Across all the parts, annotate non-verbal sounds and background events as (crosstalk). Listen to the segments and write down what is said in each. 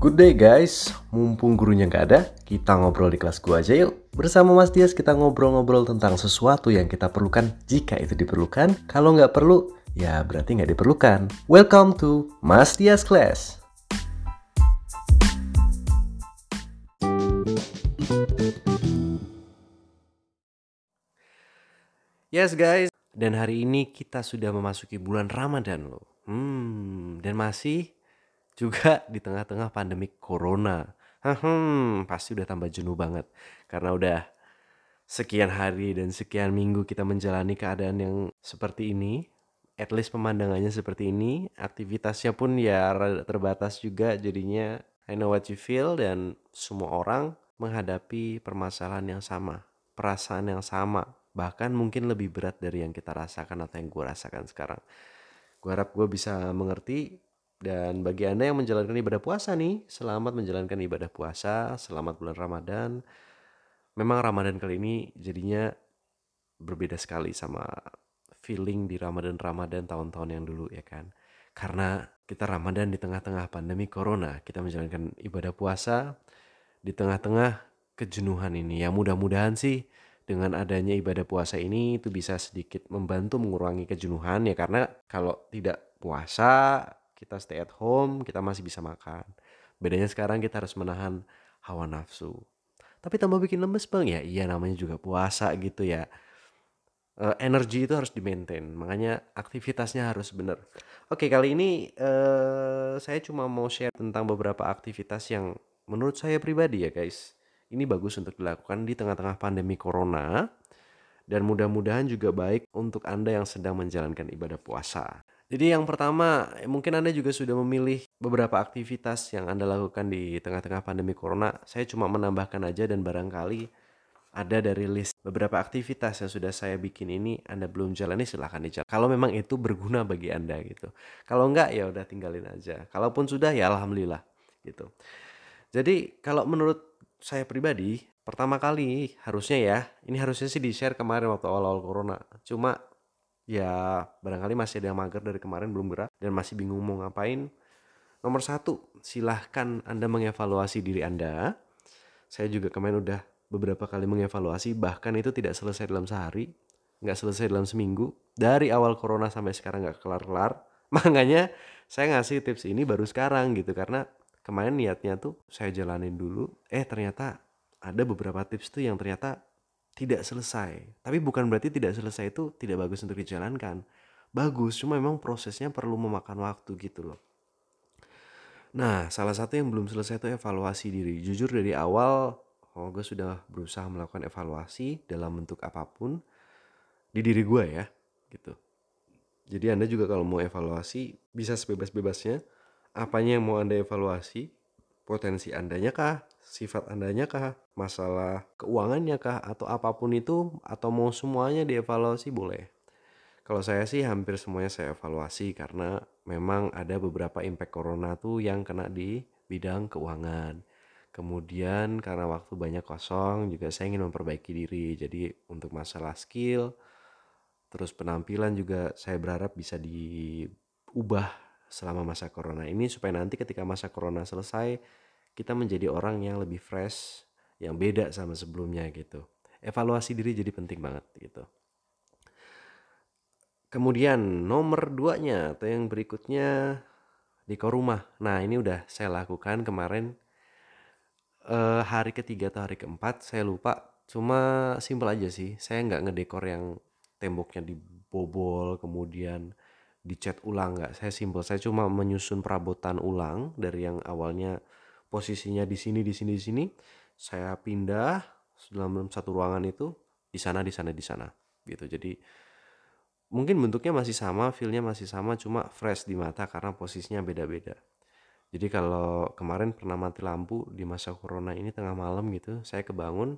Good day guys, mumpung gurunya nggak ada, kita ngobrol di kelas gua aja yuk. Bersama Mas Dias kita ngobrol-ngobrol tentang sesuatu yang kita perlukan jika itu diperlukan. Kalau nggak perlu, ya berarti nggak diperlukan. Welcome to Mas Dias Class. Yes guys, dan hari ini kita sudah memasuki bulan Ramadan loh. Hmm, dan masih juga di tengah-tengah pandemi corona. Hmm, pasti udah tambah jenuh banget karena udah sekian hari dan sekian minggu kita menjalani keadaan yang seperti ini. At least pemandangannya seperti ini, aktivitasnya pun ya terbatas juga jadinya I know what you feel dan semua orang menghadapi permasalahan yang sama, perasaan yang sama, bahkan mungkin lebih berat dari yang kita rasakan atau yang gue rasakan sekarang. Gue harap gue bisa mengerti dan bagi Anda yang menjalankan ibadah puasa nih, selamat menjalankan ibadah puasa, selamat bulan Ramadan. Memang Ramadan kali ini jadinya berbeda sekali sama feeling di Ramadan-Ramadan tahun-tahun yang dulu ya kan. Karena kita Ramadan di tengah-tengah pandemi corona, kita menjalankan ibadah puasa di tengah-tengah kejenuhan ini. Ya mudah-mudahan sih dengan adanya ibadah puasa ini itu bisa sedikit membantu mengurangi kejenuhan ya karena kalau tidak puasa kita stay at home, kita masih bisa makan. Bedanya sekarang kita harus menahan hawa nafsu. Tapi tambah bikin lemes bang ya, iya namanya juga puasa gitu ya. Uh, energi itu harus di maintain, makanya aktivitasnya harus benar. Oke kali ini uh, saya cuma mau share tentang beberapa aktivitas yang menurut saya pribadi ya guys. Ini bagus untuk dilakukan di tengah-tengah pandemi corona dan mudah-mudahan juga baik untuk Anda yang sedang menjalankan ibadah puasa. Jadi yang pertama, mungkin Anda juga sudah memilih beberapa aktivitas yang Anda lakukan di tengah-tengah pandemi corona. Saya cuma menambahkan aja dan barangkali ada dari list beberapa aktivitas yang sudah saya bikin ini Anda belum jalani silahkan dijalan. Kalau memang itu berguna bagi Anda gitu. Kalau enggak ya udah tinggalin aja. Kalaupun sudah ya alhamdulillah gitu. Jadi kalau menurut saya pribadi pertama kali harusnya ya ini harusnya sih di share kemarin waktu awal-awal corona. Cuma ya barangkali masih ada yang mager dari kemarin belum gerak dan masih bingung mau ngapain. Nomor satu, silahkan Anda mengevaluasi diri Anda. Saya juga kemarin udah beberapa kali mengevaluasi, bahkan itu tidak selesai dalam sehari, nggak selesai dalam seminggu. Dari awal corona sampai sekarang nggak kelar-kelar. (laughs) Makanya saya ngasih tips ini baru sekarang gitu, karena kemarin niatnya tuh saya jalanin dulu. Eh ternyata ada beberapa tips tuh yang ternyata tidak selesai. Tapi bukan berarti tidak selesai itu tidak bagus untuk dijalankan. Bagus, cuma memang prosesnya perlu memakan waktu gitu loh. Nah, salah satu yang belum selesai itu evaluasi diri. Jujur dari awal, oh, gue sudah berusaha melakukan evaluasi dalam bentuk apa pun di diri gue ya, gitu. Jadi Anda juga kalau mau evaluasi bisa sebebas-bebasnya. Apanya yang mau Anda evaluasi? Potensi Andanya kah? Sifat Andanya kah? masalah keuangannya kah atau apa pun itu atau mau semuanya dievaluasi boleh. Kalau saya sih hampir semuanya saya evaluasi karena memang ada beberapa impact corona tuh yang kena di bidang keuangan. Kemudian karena waktu banyak kosong juga saya ingin memperbaiki diri. Jadi untuk masalah skill terus penampilan juga saya berharap bisa diubah selama masa corona ini supaya nanti ketika masa corona selesai kita menjadi orang yang lebih fresh, yang beda sama sebelumnya gitu. Evaluasi diri jadi penting banget gitu. Kemudian nomor duanya atau yang berikutnya di rumah. Nah ini udah saya lakukan kemarin eh, hari ketiga atau hari keempat saya lupa. Cuma simpel aja sih. Saya nggak ngedekor yang temboknya dibobol kemudian dicat ulang nggak. Saya simpel. Saya cuma menyusun perabotan ulang dari yang awalnya posisinya di sini di sini di sini. Saya pindah dalam satu ruangan itu di sana di sana di sana gitu. Jadi mungkin bentuknya masih sama feelnya masih sama cuma fresh di mata karena posisinya beda-beda. Jadi kalau kemarin pernah mati lampu di masa corona ini tengah malam gitu saya kebangun.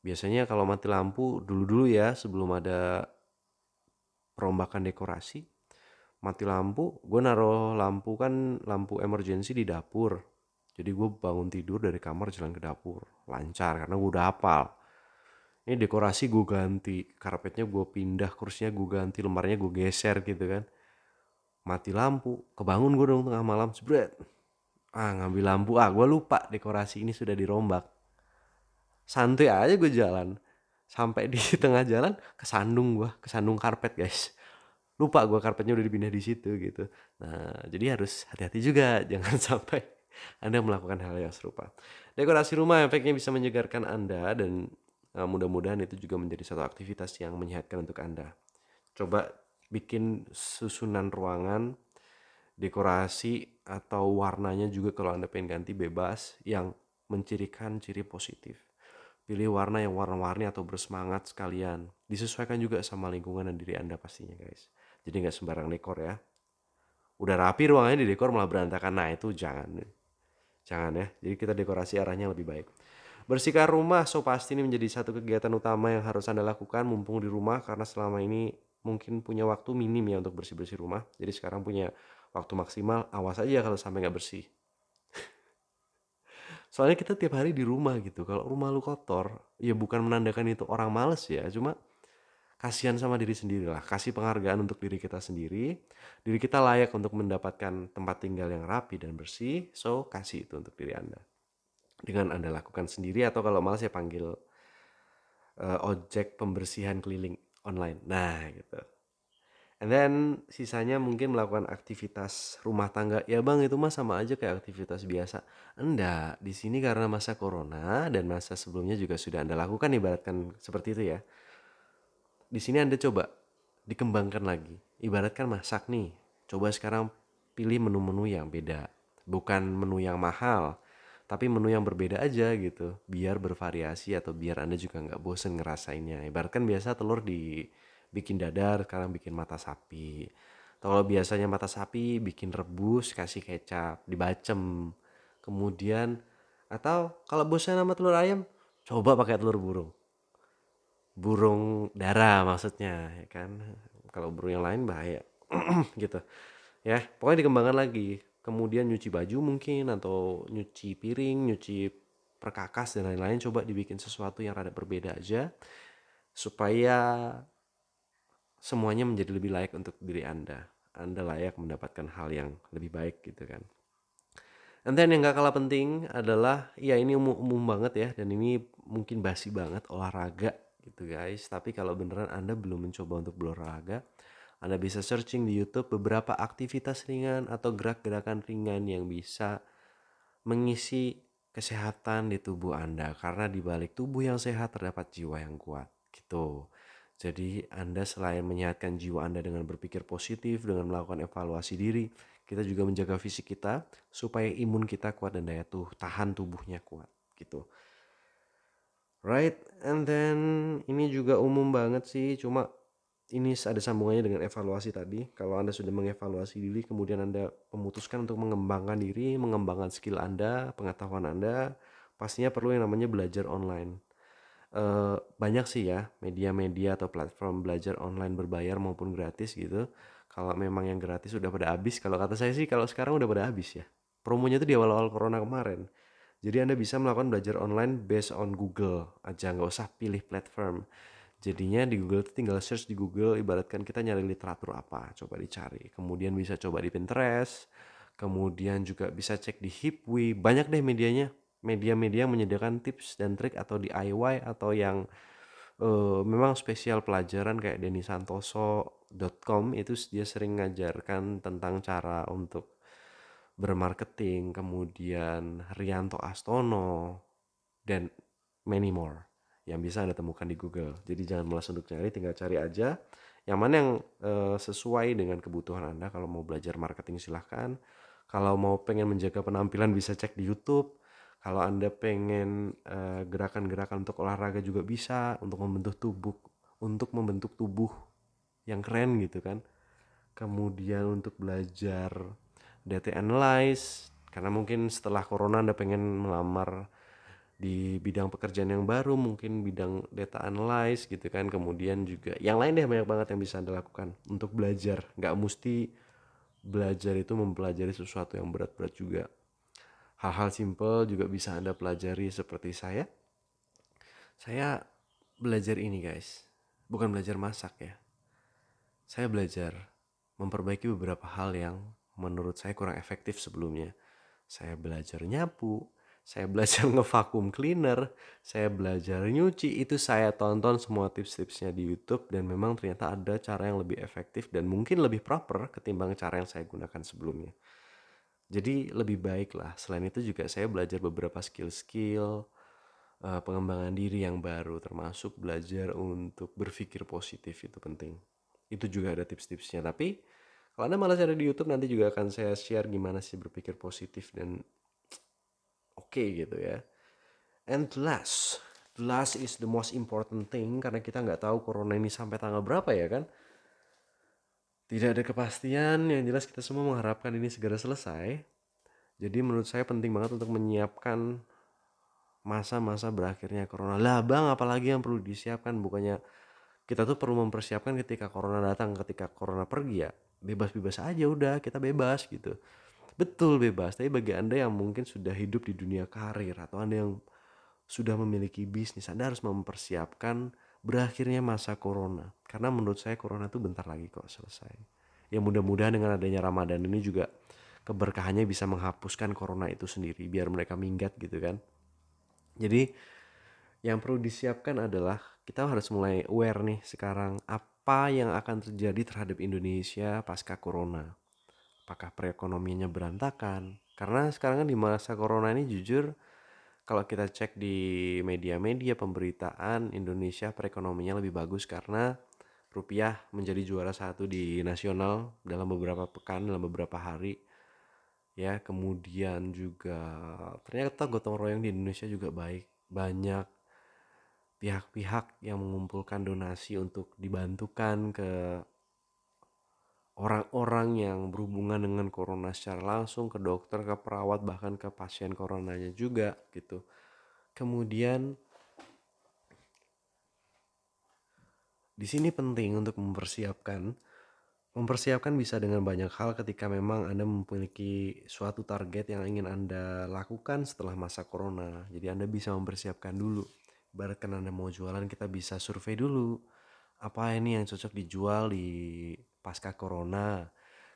Biasanya kalau mati lampu dulu-dulu ya sebelum ada perombakan dekorasi mati lampu gue naruh lampu kan lampu emergency di dapur jadi gue bangun tidur dari kamar jalan ke dapur. Lancar karena gue udah hafal. Ini dekorasi gue ganti. Karpetnya gue pindah, kursinya gue ganti, lemarinya gue geser gitu kan. Mati lampu. Kebangun gue dong tengah malam. Sebret. ah ngambil lampu ah gue lupa dekorasi ini sudah dirombak santai aja gue jalan sampai di (laughs) tengah jalan kesandung gue kesandung karpet guys lupa gue karpetnya udah dipindah di situ gitu nah jadi harus hati-hati juga (laughs) jangan sampai anda melakukan hal yang serupa. Dekorasi rumah efeknya bisa menyegarkan anda dan uh, mudah-mudahan itu juga menjadi satu aktivitas yang menyehatkan untuk anda. Coba bikin susunan ruangan dekorasi atau warnanya juga kalau anda pengen ganti bebas yang mencirikan ciri positif. Pilih warna yang warna-warni atau bersemangat sekalian. Disesuaikan juga sama lingkungan dan diri anda pastinya guys. Jadi nggak sembarang dekor ya. Udah rapi ruangannya di dekor malah berantakan. Nah itu jangan jangan ya. Jadi kita dekorasi arahnya lebih baik. Bersihkan rumah so pasti ini menjadi satu kegiatan utama yang harus anda lakukan mumpung di rumah karena selama ini mungkin punya waktu minim ya untuk bersih-bersih rumah. Jadi sekarang punya waktu maksimal awas aja kalau sampai nggak bersih. (laughs) Soalnya kita tiap hari di rumah gitu. Kalau rumah lu kotor ya bukan menandakan itu orang males ya. Cuma kasihan sama diri sendiri lah. Kasih penghargaan untuk diri kita sendiri. Diri kita layak untuk mendapatkan tempat tinggal yang rapi dan bersih. So kasih itu untuk diri anda. Dengan anda lakukan sendiri atau kalau malas ya panggil uh, ojek pembersihan keliling online. Nah gitu. And then sisanya mungkin melakukan aktivitas rumah tangga. Ya bang itu mah sama aja kayak aktivitas biasa. Enggak, di sini karena masa corona dan masa sebelumnya juga sudah anda lakukan ibaratkan seperti itu ya. Di sini anda coba dikembangkan lagi. Ibaratkan masak nih. Coba sekarang pilih menu-menu yang beda. Bukan menu yang mahal, tapi menu yang berbeda aja gitu. Biar bervariasi atau biar anda juga nggak bosen ngerasainnya. Ibaratkan biasa telur di bikin dadar sekarang bikin mata sapi kalau biasanya mata sapi bikin rebus kasih kecap dibacem kemudian atau kalau bosan sama telur ayam coba pakai telur burung burung dara maksudnya ya kan? Kalau burung yang lain bahaya (clears throat) gitu. Ya pokoknya dikembangkan lagi. Kemudian nyuci baju mungkin atau nyuci piring nyuci perkakas dan lain-lain. Coba dibikin sesuatu yang rada berbeda aja supaya semuanya menjadi lebih layak untuk diri Anda. Anda layak mendapatkan hal yang lebih baik gitu kan. And then yang gak kalah penting adalah ya ini umum, umum banget ya dan ini mungkin basi banget olahraga gitu guys. Tapi kalau beneran Anda belum mencoba untuk berolahraga, Anda bisa searching di YouTube beberapa aktivitas ringan atau gerak-gerakan ringan yang bisa mengisi kesehatan di tubuh Anda karena di balik tubuh yang sehat terdapat jiwa yang kuat gitu. Jadi Anda selain menyehatkan jiwa Anda dengan berpikir positif, dengan melakukan evaluasi diri, kita juga menjaga fisik kita supaya imun kita kuat dan daya tuh tahan tubuhnya kuat gitu. Right, and then ini juga umum banget sih, cuma ini ada sambungannya dengan evaluasi tadi. Kalau Anda sudah mengevaluasi diri, kemudian Anda memutuskan untuk mengembangkan diri, mengembangkan skill Anda, pengetahuan Anda, pastinya perlu yang namanya belajar online uh, banyak sih ya media-media atau platform belajar online berbayar maupun gratis gitu. Kalau memang yang gratis udah pada habis, kalau kata saya sih kalau sekarang udah pada habis ya. Promonya tuh di awal-awal corona kemarin. Jadi Anda bisa melakukan belajar online based on Google aja, nggak usah pilih platform. Jadinya di Google itu tinggal search di Google, ibaratkan kita nyari literatur apa, coba dicari. Kemudian bisa coba di Pinterest, kemudian juga bisa cek di Hipwi, banyak deh medianya media-media menyediakan tips dan trik atau DIY atau yang uh, memang spesial pelajaran kayak denisantoso.com itu dia sering ngajarkan tentang cara untuk bermarketing, kemudian Rianto Astono dan many more yang bisa Anda temukan di Google. Jadi jangan malas untuk cari, tinggal cari aja yang mana yang uh, sesuai dengan kebutuhan Anda. Kalau mau belajar marketing silahkan. Kalau mau pengen menjaga penampilan bisa cek di YouTube kalau anda pengen eh, gerakan-gerakan untuk olahraga juga bisa untuk membentuk tubuh untuk membentuk tubuh yang keren gitu kan kemudian untuk belajar data analyze karena mungkin setelah corona anda pengen melamar di bidang pekerjaan yang baru mungkin bidang data analyze gitu kan kemudian juga yang lain deh banyak banget yang bisa anda lakukan untuk belajar nggak mesti belajar itu mempelajari sesuatu yang berat-berat juga hal-hal simple juga bisa Anda pelajari seperti saya. Saya belajar ini guys, bukan belajar masak ya. Saya belajar memperbaiki beberapa hal yang menurut saya kurang efektif sebelumnya. saya belajar nyapu, saya belajar (laughs) ngevakum cleaner, saya belajar nyuci, itu saya tonton semua tips-tipsnya di YouTube dan memang ternyata ada cara yang lebih efektif dan mungkin lebih proper ketimbang cara yang saya gunakan sebelumnya. Jadi lebih baik lah. Selain itu juga saya belajar beberapa skill-skill uh, pengembangan diri yang baru, termasuk belajar untuk berpikir positif itu penting. Itu juga ada tips-tipsnya. Tapi kalau anda malas ada di YouTube nanti juga akan saya share gimana sih berpikir positif dan okay gitu ya. And last, last is the most important thing karena kita nggak tahu corona ini sampai tanggal berapa ya kan. Tidak ada kepastian, yang jelas kita semua mengharapkan ini segera selesai. Jadi menurut saya penting banget untuk menyiapkan masa-masa berakhirnya corona. Lah bang, apalagi yang perlu disiapkan bukannya kita tuh perlu mempersiapkan ketika corona datang, ketika corona pergi ya. Bebas-bebas aja udah, kita bebas gitu. Betul bebas, tapi bagi Anda yang mungkin sudah hidup di dunia karir atau Anda yang sudah memiliki bisnis, Anda harus mempersiapkan berakhirnya masa corona. Karena menurut saya corona itu bentar lagi kok selesai. Ya mudah-mudahan dengan adanya Ramadan ini juga keberkahannya bisa menghapuskan corona itu sendiri biar mereka minggat gitu kan. Jadi yang perlu disiapkan adalah kita harus mulai aware nih sekarang apa yang akan terjadi terhadap Indonesia pasca corona. Apakah perekonomiannya berantakan? Karena sekarang kan di masa corona ini jujur kalau kita cek di media-media pemberitaan Indonesia perekonomiannya lebih bagus karena rupiah menjadi juara satu di nasional dalam beberapa pekan dalam beberapa hari. Ya kemudian juga ternyata gotong royong di Indonesia juga baik. Banyak pihak-pihak yang mengumpulkan donasi untuk dibantukan ke orang-orang yang berhubungan dengan corona secara langsung ke dokter, ke perawat, bahkan ke pasien coronanya juga gitu. Kemudian di sini penting untuk mempersiapkan mempersiapkan bisa dengan banyak hal ketika memang Anda memiliki suatu target yang ingin Anda lakukan setelah masa corona. Jadi Anda bisa mempersiapkan dulu. Anda mau jualan, kita bisa survei dulu. Apa ini yang cocok dijual di pasca corona?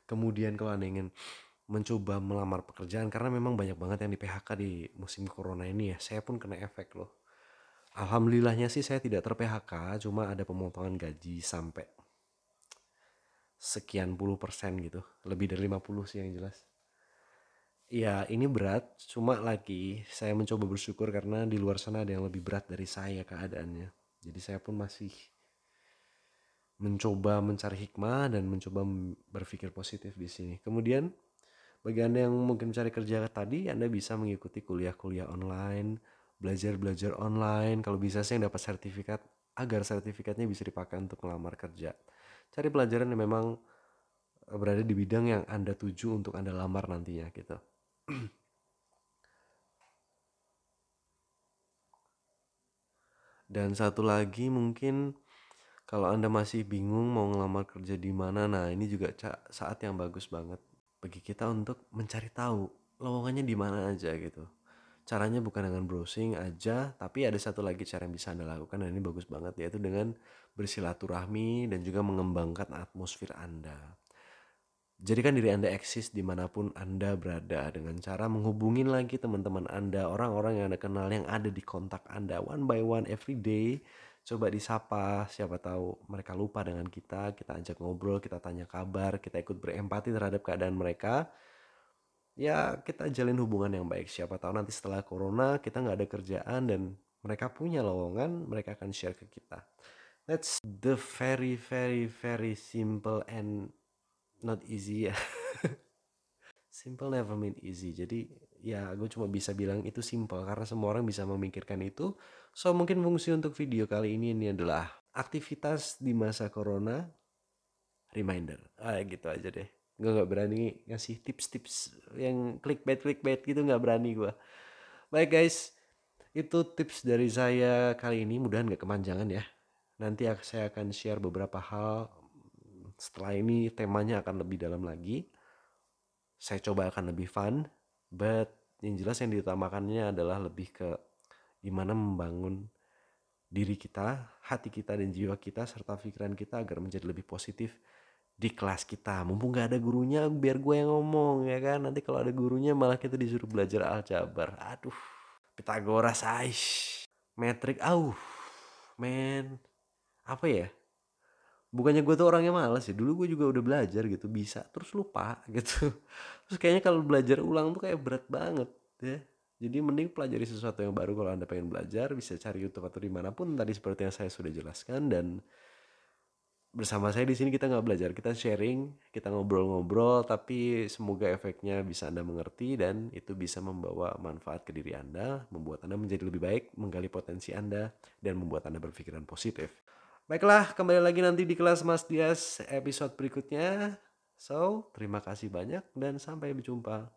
Kemudian kalau anda ingin mencoba melamar pekerjaan karena memang banyak banget yang di PHK di musim corona ini ya saya pun kena efek loh. Alhamdulillahnya sih saya tidak ter PHK cuma ada pemotongan gaji sampai sekian puluh persen gitu. Lebih dari 50 sih yang jelas ya ini berat cuma lagi saya mencoba bersyukur karena di luar sana ada yang lebih berat dari saya keadaannya jadi saya pun masih mencoba mencari hikmah dan mencoba berpikir positif di sini. Kemudian bagi Anda yang mungkin mencari kerja tadi, Anda bisa mengikuti kuliah-kuliah online, belajar-belajar online, kalau bisa sih yang dapat sertifikat agar sertifikatnya bisa dipakai untuk melamar kerja. Cari pelajaran yang memang berada di bidang yang Anda tuju untuk Anda lamar nantinya gitu. (clears throat) Dan satu lagi mungkin kalau Anda masih bingung mau ngelamar kerja di mana, nah ini juga saat yang bagus banget bagi kita untuk mencari tahu lowongannya di mana aja gitu. Caranya bukan dengan browsing aja, tapi ada satu lagi cara yang bisa Anda lakukan dan ini bagus banget yaitu dengan bersilaturahmi dan juga mengembangkan atmosfer Anda. Jadikan diri Anda eksis di mana pun Anda berada dengan cara menghubungin lagi teman-teman Anda, orang-orang yang Anda kenal yang ada di kontak Anda one by one every day. Coba disapa siapa tahu mereka lupa dengan kita kita ajak ngobrol kita tanya kabar kita ikut berempati terhadap keadaan mereka. Ya kita jalin hubungan yang baik. Siapa tahu nanti setelah corona kita nggak ada kerjaan dan mereka punya lowongan mereka akan share ke kita. That's the very very very simple and not easy ya. (laughs) Simple never mean easy. Jadi ya gue cuma bisa bilang itu simple karena semua orang bisa memikirkan itu. So mungkin fungsi untuk video kali ini ini adalah aktivitas di masa corona. Reminder. Ah gitu aja deh. Gue nggak berani ngasih tips-tips yang clickbait clickbait gitu nggak berani gue baik guys. Itu tips dari saya kali ini. Mudahan nggak kemanjangan ya. Nanti saya akan share beberapa hal setelah ini temanya akan lebih dalam lagi. Saya coba akan lebih fun but yang jelas yang diutamakannya adalah lebih ke gimana membangun diri kita, hati kita dan jiwa kita serta pikiran kita agar menjadi lebih positif di kelas kita. Mumpung gak ada gurunya biar gue yang ngomong ya kan? Nanti kalau ada gurunya malah kita disuruh belajar aljabar. Aduh Pitagoras aish. Metrik auh men. Apa ya bukannya gue tuh orangnya malas ya dulu gue juga udah belajar gitu bisa terus lupa (laughs) gitu. Terus kayaknya kalau belajar ulang tuh kayak berat banget ya. Jadi mending pelajari sesuatu yang baru kalau anda pengen belajar bisa cari YouTube atau di mana pun tadi seperti yang saya sudah jelaskan dan bersama saya di sini kita nggak belajar kita sharing kita ngobrol-ngobrol tapi semoga efeknya bisa anda mengerti dan itu bisa membawa manfaat ke diri anda membuat anda menjadi lebih baik menggali potensi anda dan membuat anda berpikiran positif baiklah kembali lagi nanti di kelas Mas Dias episode berikutnya. So terima kasih banyak dan sampai berjumpa